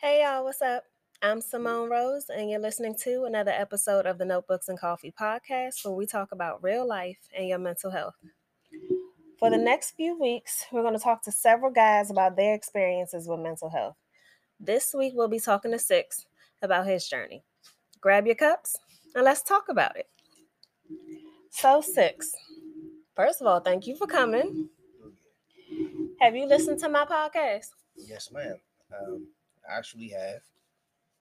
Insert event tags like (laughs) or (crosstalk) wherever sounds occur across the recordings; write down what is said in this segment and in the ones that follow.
Hey y'all, what's up? I'm Simone Rose, and you're listening to another episode of the Notebooks and Coffee podcast where we talk about real life and your mental health. For the next few weeks, we're going to talk to several guys about their experiences with mental health. This week, we'll be talking to Six about his journey. Grab your cups and let's talk about it. So, Six, first of all, thank you for coming. Have you listened to my podcast? Yes, ma'am. Um, actually have.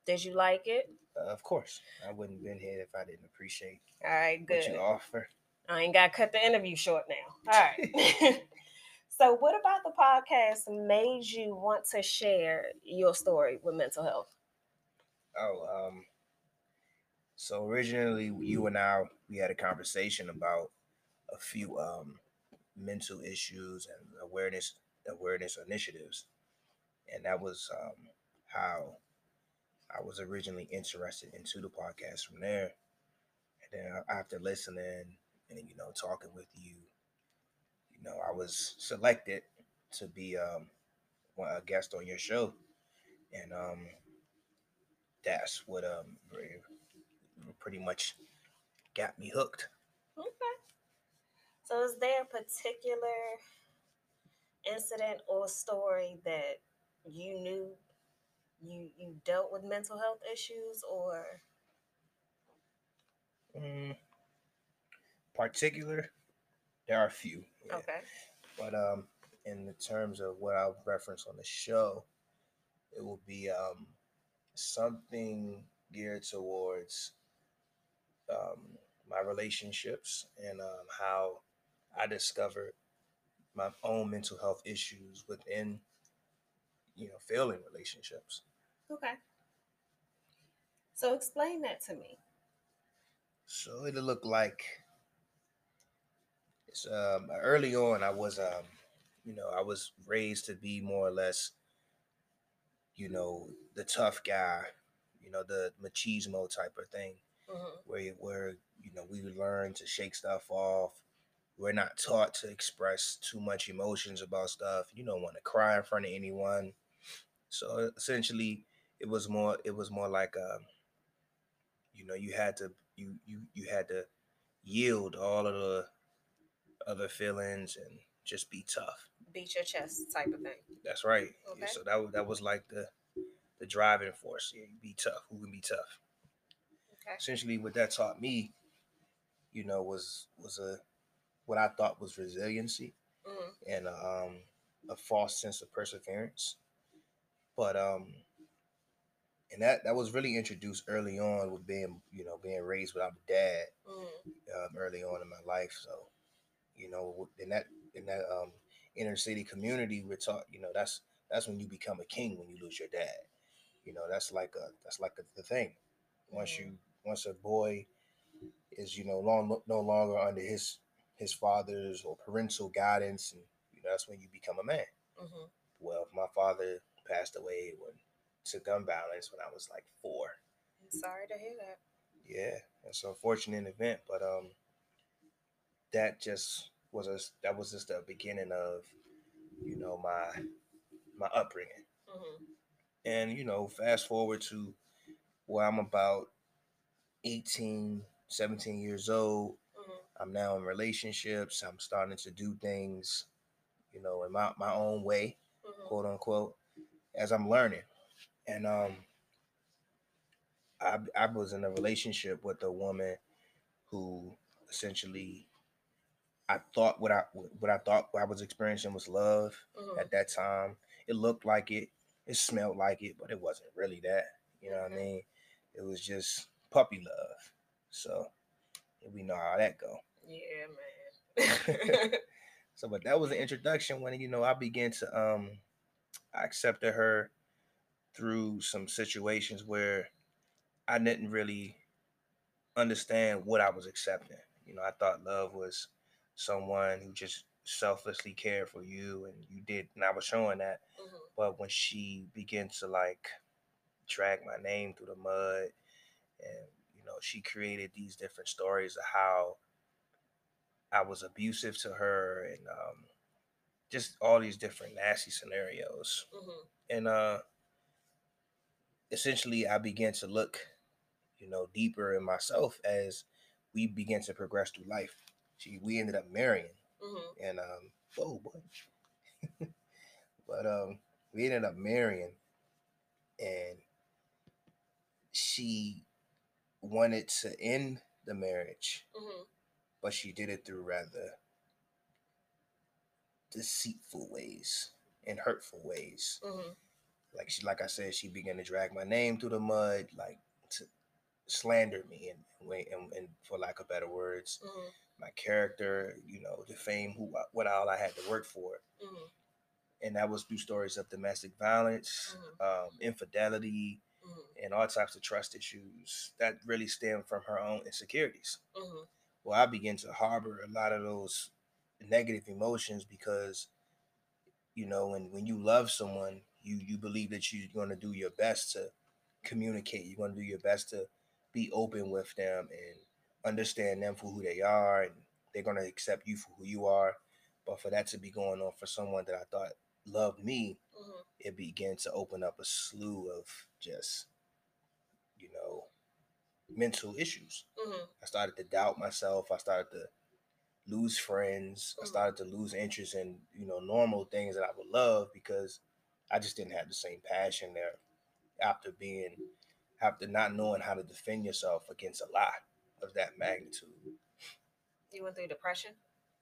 Did you like it? Uh, of course, I wouldn't have been here if I didn't appreciate All right, good. what you offer. I ain't got to cut the interview short now. All right. (laughs) so, what about the podcast made you want to share your story with mental health? Oh, um, so originally you and I we had a conversation about a few um mental issues and awareness awareness initiatives, and that was um how I was originally interested into the podcast from there, and then after listening and you know talking with you, you know I was selected to be um a guest on your show, and um that's what um pretty much got me hooked. Okay. So, is there a particular incident or story that you knew you you dealt with mental health issues, or Mm, particular, there are a few, yeah. okay, but um, in the terms of what I'll reference on the show, it will be um something geared towards um my relationships and um how I discovered my own mental health issues within you know failing relationships. okay. So, explain that to me. So it'll look like it's um early on I was um you know I was raised to be more or less you know the tough guy, you know the machismo type of thing hmm where you- where you know we learn to shake stuff off. We're not taught to express too much emotions about stuff. You don't want to cry in front of anyone. So essentially, it was more. It was more like um, you know, you had to you you you had to yield all of the other feelings and just be tough. Beat your chest, type of thing. That's right. Yeah, Okay. So that was that was like the the driving force. Yeah, be tough. Who can be tough? Okay. Essentially, what that taught me, you know, was was a what I thought was resiliency hmm and um, a false sense of perseverance. But um, and that that was really introduced early on with being you know being raised without a dad hmm um, early on in my life. So you know in that in that um, inner city community, we're taught you know that's that's when you become a king when you lose your dad. You know that's like a that's like a, the thing. Once Mhm. you once a boy is you know long no longer under his his father's or parental guidance, and you know that's when you become a man. hmm Well, my father passed away when to gun violence when I was like four. I'm sorry to hear that. Yeah, it's an unfortunate event, but um, that just was a that was just the beginning of you know my my upbringing, hmm and you know fast forward to where I'm about 18, 17 years old. hmm I'm now in relationships. I'm starting to do things, you know, in my, my own way. hmm quote unquote, as I'm learning. And um, I I was in a relationship with a woman who essentially I thought what I what I thought I was experiencing was love hmm at that time. It looked like it, it smelled like it, but it wasn't really that. You know what I Mhm. mean? It was just puppy love. So we know how that go. Yeah, man. (laughs) So, but that was an introduction when you know I began to um, I accepted her through some situations where I didn't really understand what I was accepting. You know, I thought love was someone who just selflessly cared for you and you did, and I was showing that. Mhm. But when she began to like drag my name through the mud, and you know, she created these different stories of how I was abusive to her and um, just all these different nasty scenarios. Mhm. And uh, essentially I began to look, you know, deeper in myself as we began to progress through life. She, we ended up marrying, Mm-hmm. and um, whoa, boy. (laughs) but um, we ended up marrying, and she wanted to end the marriage, Mm-hmm. but she did it through rather deceitful ways and hurtful ways. Mm-hmm. Like she, like I said, she began to drag my name through the mud, like to slander me, and and, and for lack of better words, Mm-hmm. my character, you know, defame who, what all I had to work for. Mm-hmm. and that was through stories of domestic violence, um, infidelity, Mm-hmm. and all types of trust issues that really stem from her own insecurities. Mm-hmm. Well, I began to harbor a lot of those negative emotions because, you know, when when you love someone, you you believe that you're going to do your best to communicate. You're going to do your best to be open with them and understand them for who they are, and they're going to accept you for who you are. But for that to be going on for someone that I thought loved me, Mm-hmm. it began to open up a slew of just, you know, mental issues. Mm-hmm. I started to doubt myself. I started to lose friends. I Mhm. started to lose interest in, you know, normal things that I would love because I just didn't have the same passion there after being, after not knowing how to defend yourself against a lot of that magnitude. You went through depression.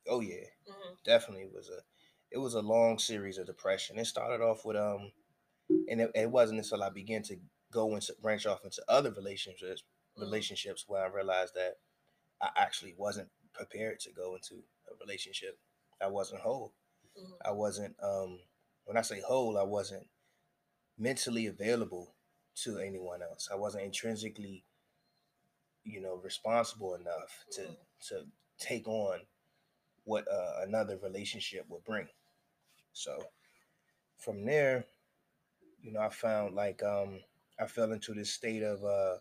Oh yeah, Mm-hmm. definitely was a it was a long series of depression. It started off with um and it, it wasn't until I began to go into branch off into other relationships relationships where I realized that I actually wasn't prepared to go into a relationship. I wasn't whole. Mm-hmm. I wasn't um when I say whole, I wasn't mentally available to anyone else. I wasn't intrinsically, you know, responsible enough to Mhm. to take on what uh, another relationship would bring. So from there, you know, I found like um I fell into this state of uh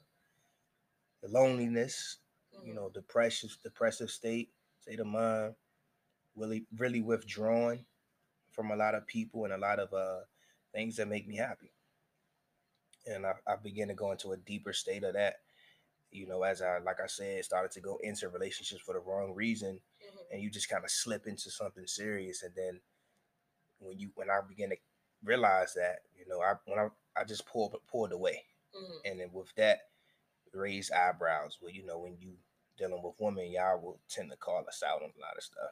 loneliness, Mm-hmm. you know, depressive depressive state, state of mind, really really withdrawn from a lot of people and a lot of uh things that make me happy. And I, I began to go into a deeper state of that. You know, as I like I said, started to go into relationships for the wrong reason Mm-hmm. and you just kind of slip into something serious and then when you when I began to realize that, you know, I when I I just pulled pulled away. Mm-hmm. And then with that raised eyebrows, well, you know, when you dealing with women, y'all will tend to call us out on a lot of stuff.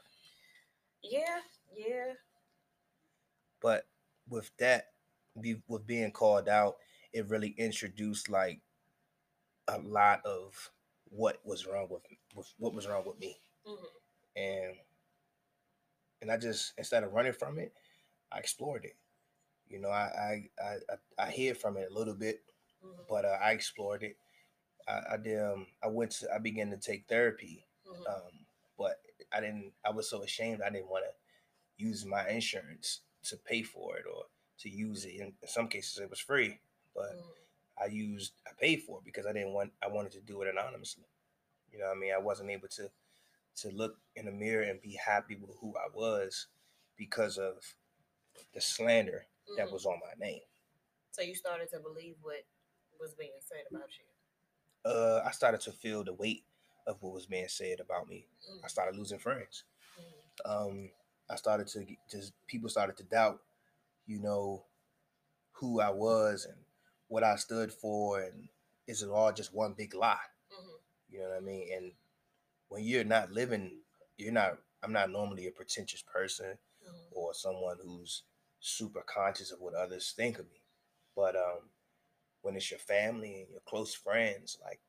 Yeah, yeah. But with that, be with being called out, it really introduced like a lot of what was wrong with, with what was wrong with me. Mm-hmm. And and I just instead of running from it, I explored it. You know, I I I, I, hid from it a little bit, Mm-hmm. but uh, I explored it. I, I did. Um, I went to. I began to take therapy, Mm-hmm. um, but I didn't. I was so ashamed. I didn't want to use my insurance to pay for it or to use it. In, in some cases, it was free, but Mm-hmm. I used. I paid for it because I didn't want. I wanted to do it anonymously. You know, what I mean, I wasn't able to to look in the mirror and be happy with who I was because of the slander that Mhm. was on my name. So you started to believe what was being said about you. Uh, I started to feel the weight of what was being said about me. I Mhm. started losing friends. Mhm. um, I started to just people started to doubt, you know, who I was and what I stood for, and is it all just one big lie? Mhm. You know what I mean? And when you're not living, you're not. I'm not normally a pretentious person Mhm. or someone who's super conscious of what others think of me, but um, when it's your family and your close friends, like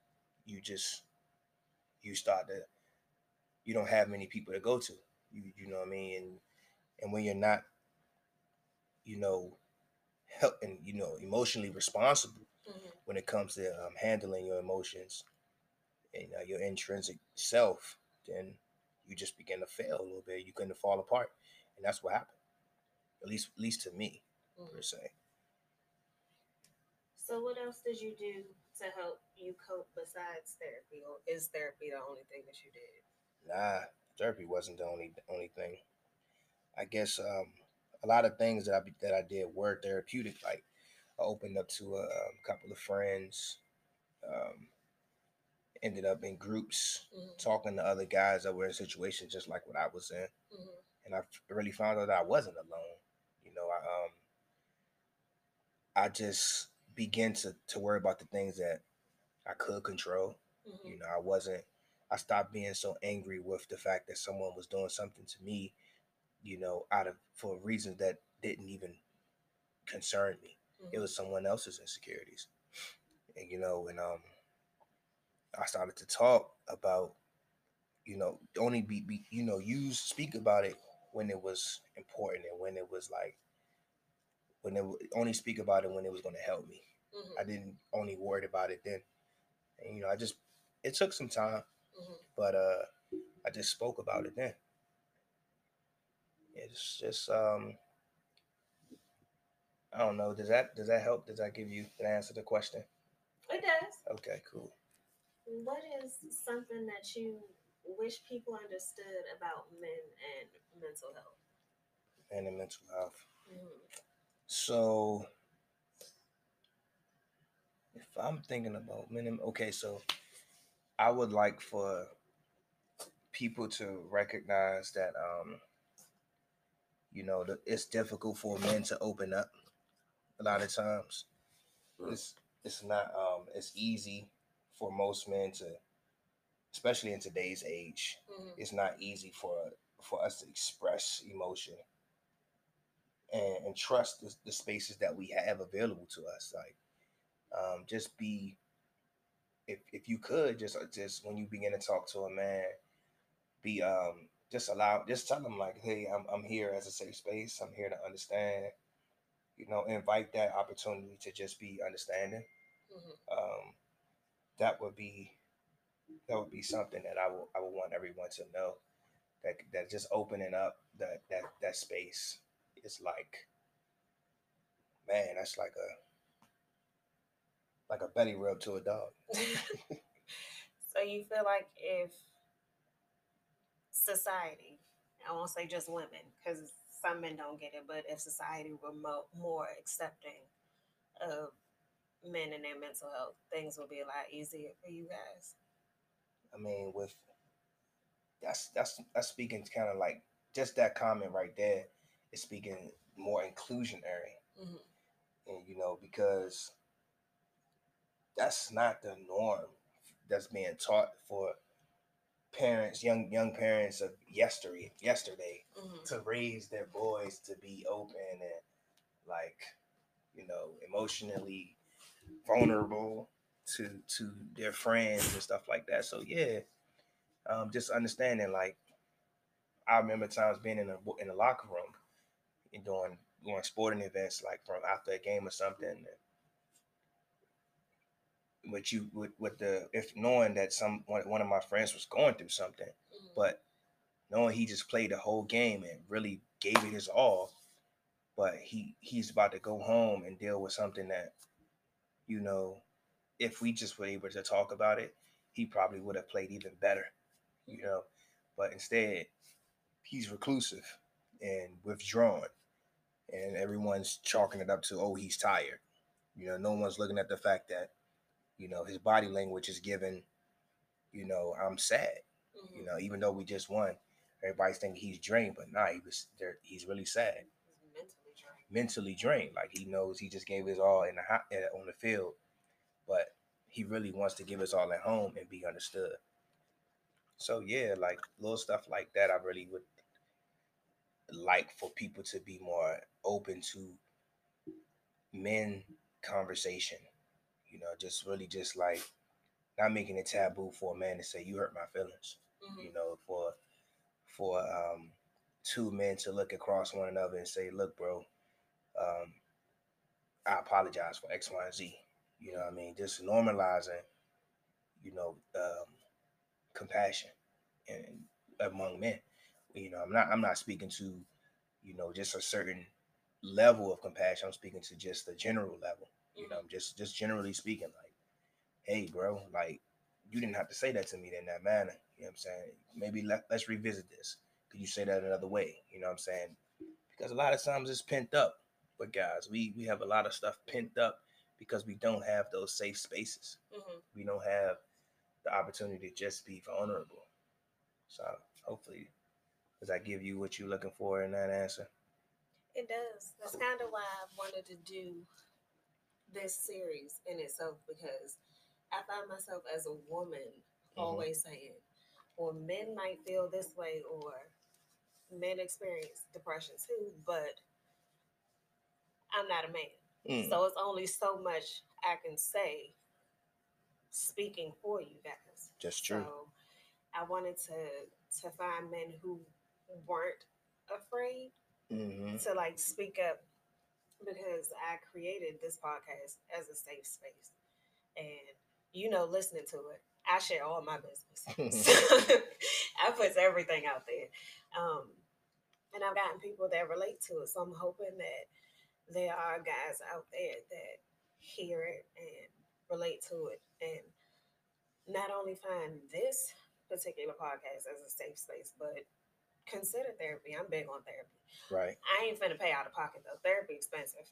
you just you start to you don't have many people to go to. You you know what I mean? And and when you're not, you know, helping, you know emotionally responsible Mhm. when it comes to um, handling your emotions and uh, your intrinsic self, then you just begin to fail a little bit. You begin to fall apart, and that's what happened. At least, at least to me per Mhm. se. So what else did you do to help you cope besides therapy, or is therapy the only thing that you did? Nah, therapy wasn't the only only thing. I guess um, a lot of things that I that I did were therapeutic. Like I opened up to a, um, couple of friends. Um, ended up in groups Mhm. talking to other guys that were in situations just like what I was in, Mhm. and I really found out that I wasn't alone. You know, I um, I just began to to worry about the things that I could control. Mhm. You know, I wasn't. I stopped being so angry with the fact that someone was doing something to me. You know, out of for reasons that didn't even concern me. It Mhm. was someone else's insecurities, and you know, and um, I started to talk about, you know, only be, be you know, use speak about it when it was important and when it was like when it only speak about it when it was going to help me. Mhm. I didn't only worried about it then. And, you know, I just it took some time, Mhm. but uh I just spoke about it then. It's just um I don't know. Does that does that help? Does that give you did answer to the question? It does. Okay, cool. What is something that you wish people understood about men and mental health? Men and mental health. Mhm. So if I'm thinking about minimum okay, so I would like for people to recognize that um you know that it's difficult for men to open up a lot of times. It's it's not um it's easy for most men to especially in today's age Mhm. it's not easy for for us to express emotion and, and trust the, the spaces that we have available to us like um, just be if, if you could just uh, just when you begin to talk to a man be um just allow just tell them like hey i'm, I'm here as a safe space. I'm here to understand you know invite that opportunity to just be understanding. Mhm. um that would be that would be something that I will I would want everyone to know that that just opening up that that that space is like man that's like a like a belly rub to a dog (laughs) (laughs) so you feel like if society, I won't say just women, because some men don't get it, but if society were mo- more accepting of men and their mental health, things would be a lot easier for you guys. I mean with that's that's that's speaking kind of like just that comment right there is speaking more inclusionary Mhm. and you know because that's not the norm that's being taught for parents young young parents of yesterday yesterday Mhm. to raise their boys to be open and like you know emotionally vulnerable to to their friends and stuff like that so yeah um just understanding like i remember times being in a in a locker room and doing doing sporting events like from after a game or something. With you with, with the if knowing that some one, one of my friends was going through something Mhm. but knowing he just played the whole game and really gave it his all but he he's about to go home and deal with something that you know if we just were able to talk about it he probably would have played even better you know. But instead he's reclusive and withdrawn and everyone's chalking it up to oh he's tired. You know no one's looking at the fact that you know his body language is given you know i'm sad. Mhm. you know even though we just won everybody's thinking he's drained but nah he was there he's really sad. He's mentally drained. mentally drained. Like he knows he just gave his all in the hot, on the field but he really wants to give his all at home and be understood. So yeah like little stuff like that i really would like for people to be more open to men conversation you know just really just like not making it taboo for a man to say you hurt my feelings Mhm. you know, for for um two men to look across one another and say, look, bro, um, I apologize for X, Y, and Z. You know what I mean? Just normalizing, you know, um, compassion and among men. You know, I'm not I'm not speaking to, you know, just a certain level of compassion. I'm speaking to just the general level. You know, just just generally speaking, like, hey, bro, like you didn't have to say that to me in that manner. You know what I'm saying? Maybe let, let's revisit this. Could you say that another way? You know what I'm saying? Because a lot of times it's pent up. But guys. We we have a lot of stuff pent up because we don't have those safe spaces. hmm We don't have the opportunity to just be vulnerable. So hopefully, does that give you what you're looking for in that answer? It does. That's kind of why I wanted to do this series in itself because I find myself as a woman Mhm. always saying, well, men might feel this way or men experience depression too, but I'm not a man. Mm, So it's only so much I can say speaking for you guys. just true. So I wanted to to find men who weren't afraid hmm to like speak up because I created this podcast as a safe space. And you know, listening to it, I share all my business. (laughs) (laughs) So, I put everything out there. Um, and I've gotten people that relate to it. So I'm hoping that there are guys out there that hear it and relate to it and not only find this particular podcast as a safe space, but consider therapy. I'm big on therapy. Right. I ain't finna pay out of pocket though. Therapy expensive.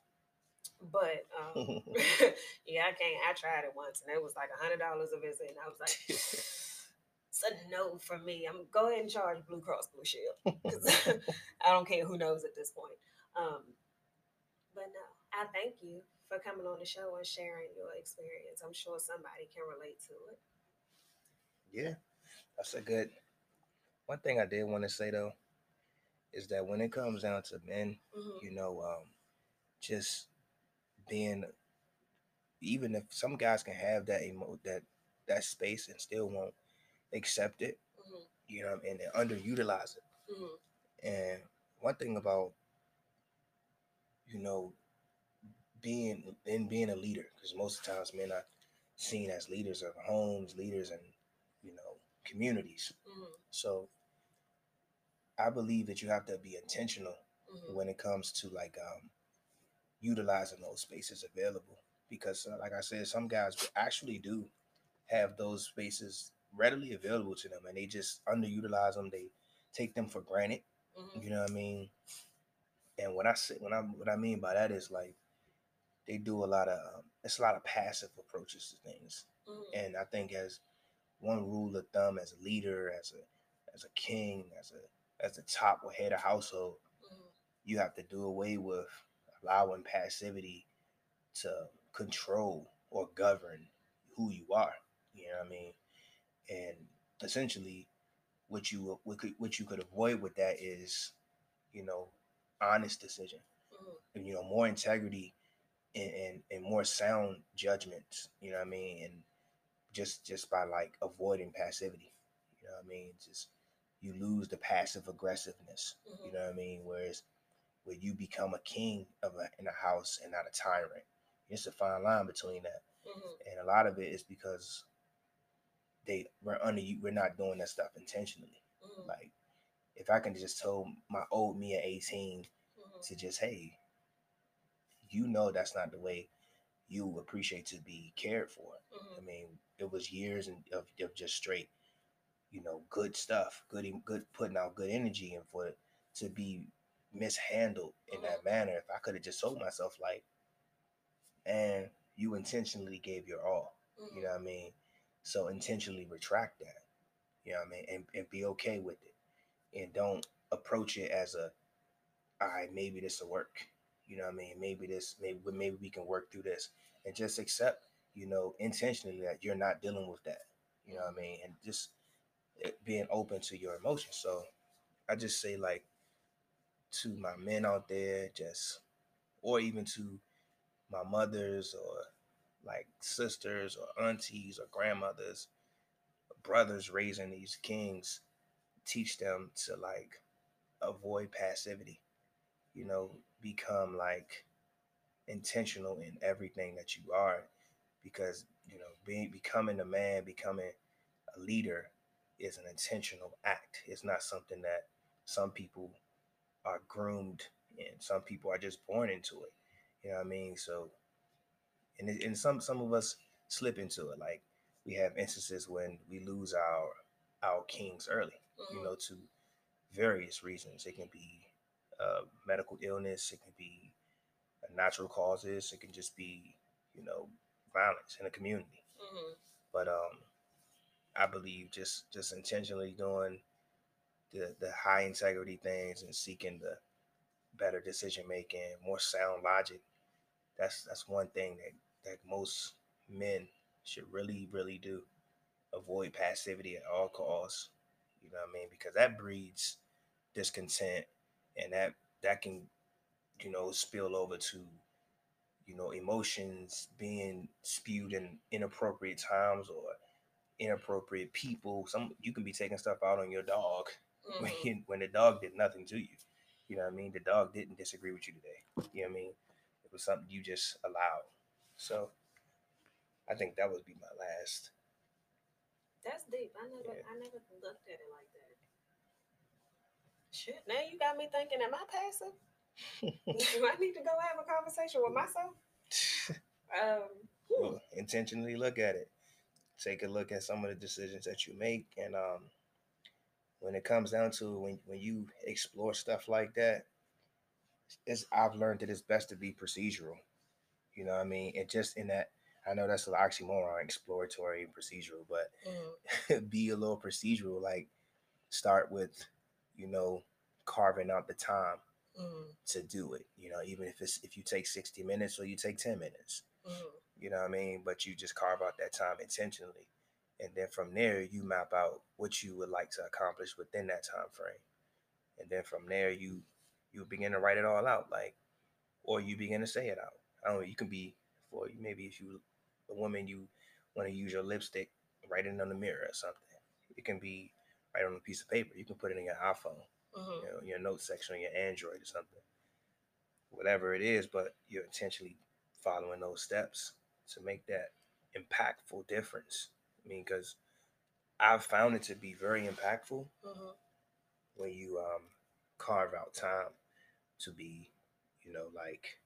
But um, (laughs) (laughs) yeah, I can't. I tried it once and it was like a hundred dollars a visit, and I was like, (laughs) it's a no for me. I'm go ahead and charge Blue Cross Blue Shield 'cause I don't care who knows at this point. Um, but no, I thank you for coming on the show and sharing your experience. I'm sure somebody can relate to it. yeah, that's a good. One thing I did want to say though is that when it comes down to men, Mhm. you know, um, just being, even if some guys can have that emo that that space and still won't accept it, Mhm. you know, and they underutilize it. Mhm. And one thing about, you know, being in being a leader, because most of the times men are seen as leaders of homes, leaders and you know, communities. Mhm. So I believe that you have to be intentional Mhm. when it comes to like um utilizing those spaces available because uh, like i said some guys actually do have those spaces readily available to them and they just underutilize them they take them for granted Mhm. you know what i mean and when i say when i what i mean by that is like they do a lot of um, it's a lot of passive approaches to things Mhm. and i think as one rule of thumb as a leader as a as a king as a as the top or head of household Mhm. you have to do away with allowing passivity to control or govern who you are. You know what I mean? And essentially, what you what you could avoid with that is, you know, honest decision Mhm. and you know more integrity and and, and more sound judgments. You know what I mean? And just just by like avoiding passivity. You know what I mean? Just you lose the passive aggressiveness. You Mhm. know what I mean? Whereas where you become a king of a, in a house and not a tyrant. It's a fine line between that, Mhm. and a lot of it is because they we're under you. We're not doing that stuff intentionally. Mhm. Like if I can just tell my old me at eighteen Mhm. to just hey, you know that's not the way you appreciate to be cared for. I Mhm. mean, it was years and of, of just straight, you know, good stuff, good, good putting out good energy, and for it to be mishandled in mm-hmm. that manner, if I could have just told myself like, and you intentionally gave your all, you mm-hmm. know what I mean? So intentionally retract that, you know what I mean, and, and be okay with it, and don't approach it as a, all right, maybe this will work, you know what I mean? Maybe this, maybe maybe we can work through this, and just accept you know, intentionally that you're not dealing with that. You know what I mean? And just being open to your emotions. So I just say like to my men out there, just or even to my mothers or like sisters or aunties or grandmothers, brothers raising these kings, teach them to like avoid passivity. You know, become like intentional in everything that you are because you know being becoming a man becoming a leader is an intentional act it's not something that some people are groomed in some people are just born into it you know what i mean so and, it, and some some of us slip into it like we have instances when we lose our our kings early you Mhm. know to various reasons it can be uh, medical illness it can be a natural causes. It can just be, you know, violence in the community. Mhm. But um, I believe just just intentionally doing the the high integrity things and seeking the better decision making, more sound logic. That's that's one thing that that most men should really really do. Avoid passivity at all costs. You know what I mean? Because that breeds discontent, and that that can you know spill over to you know emotions being spewed in inappropriate times or inappropriate people. Some you can be taking stuff out on your dog (laughs) when, Mhm. you- when the dog did nothing to you. You know what I mean? The dog didn't disagree with you today. You know what I mean? It was something you just allowed. So I think that would be my last. That's deep. I never Yeah. I never looked at it like that. Shit, now you got me thinking, am I passive? (laughs) Do I need to go have a conversation with myself? (laughs) Um. Well, intentionally look at it. Take a look at some of the decisions that you make, and um, when it comes down to when when you explore stuff like that, it's I've learned that it's best to be procedural. You know what I mean? And just in that, I know that's an oxymoron, exploratory and procedural, but Mhm. (laughs) be a little procedural. Like start with, you know, carving out the time Mhm. to do it. You know, even if it's if you take sixty minutes or you take ten minutes. Mhm. You know what I mean? But you just carve out that time intentionally, and then from there you map out what you would like to accomplish within that time frame, and then from there you you begin to write it all out, like, or you begin to say it out. I don't know. You can be for maybe if you a woman you want to use your lipstick, write it on the mirror or something. It can be right on a piece of paper. You can put it in your iPhone, Mhm. you know, your notes section on your Android or something. Whatever it is, but you're intentionally following those steps to make that impactful difference. I mean, because I've found it to be very impactful Mhm. when you um, carve out time to be, you know, like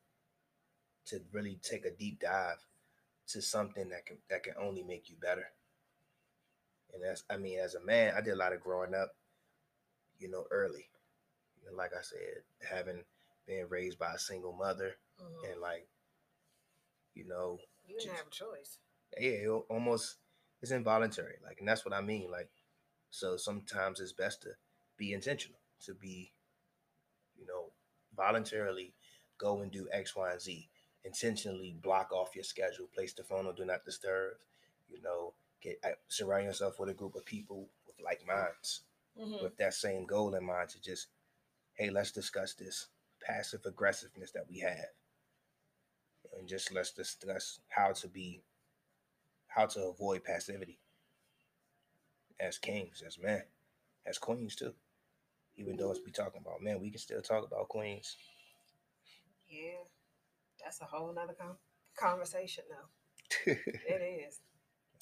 to really take a deep dive to something that can that can only make you better. And that's, I mean, as a man, I did a lot of growing up, you know, early. You know, like I said, having been raised by a single mother Mhm. and like, you know, You didn't have a choice. yeah, it almost it's involuntary. Like, and that's what I mean. Like, so sometimes it's best to be intentional, to be, you know, voluntarily go and do X, Y, and Z. Intentionally block off your schedule, place the phone on do not disturb. You know, get uh, surround yourself with a group of people with like minds, Mhm. with that same goal in mind. To just, hey, let's discuss this passive aggressiveness that we have, and just let's discuss how to be how to avoid passivity as kings, as men, as queens too. Even though it's we talking about men, we can still talk about queens. Yeah. That's a whole nother con- conversation though. (laughs) It is.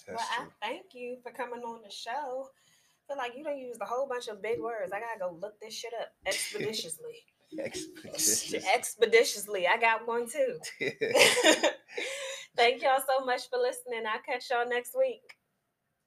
That's well, true. I thank you for coming on the show. I feel like you don't use a whole bunch of big words. I gotta go look this shit up (laughs) expeditiously. Expeditious. expeditiously. I got one too. (laughs) (laughs) thank y'all so much for listening. I'll catch y'all next week.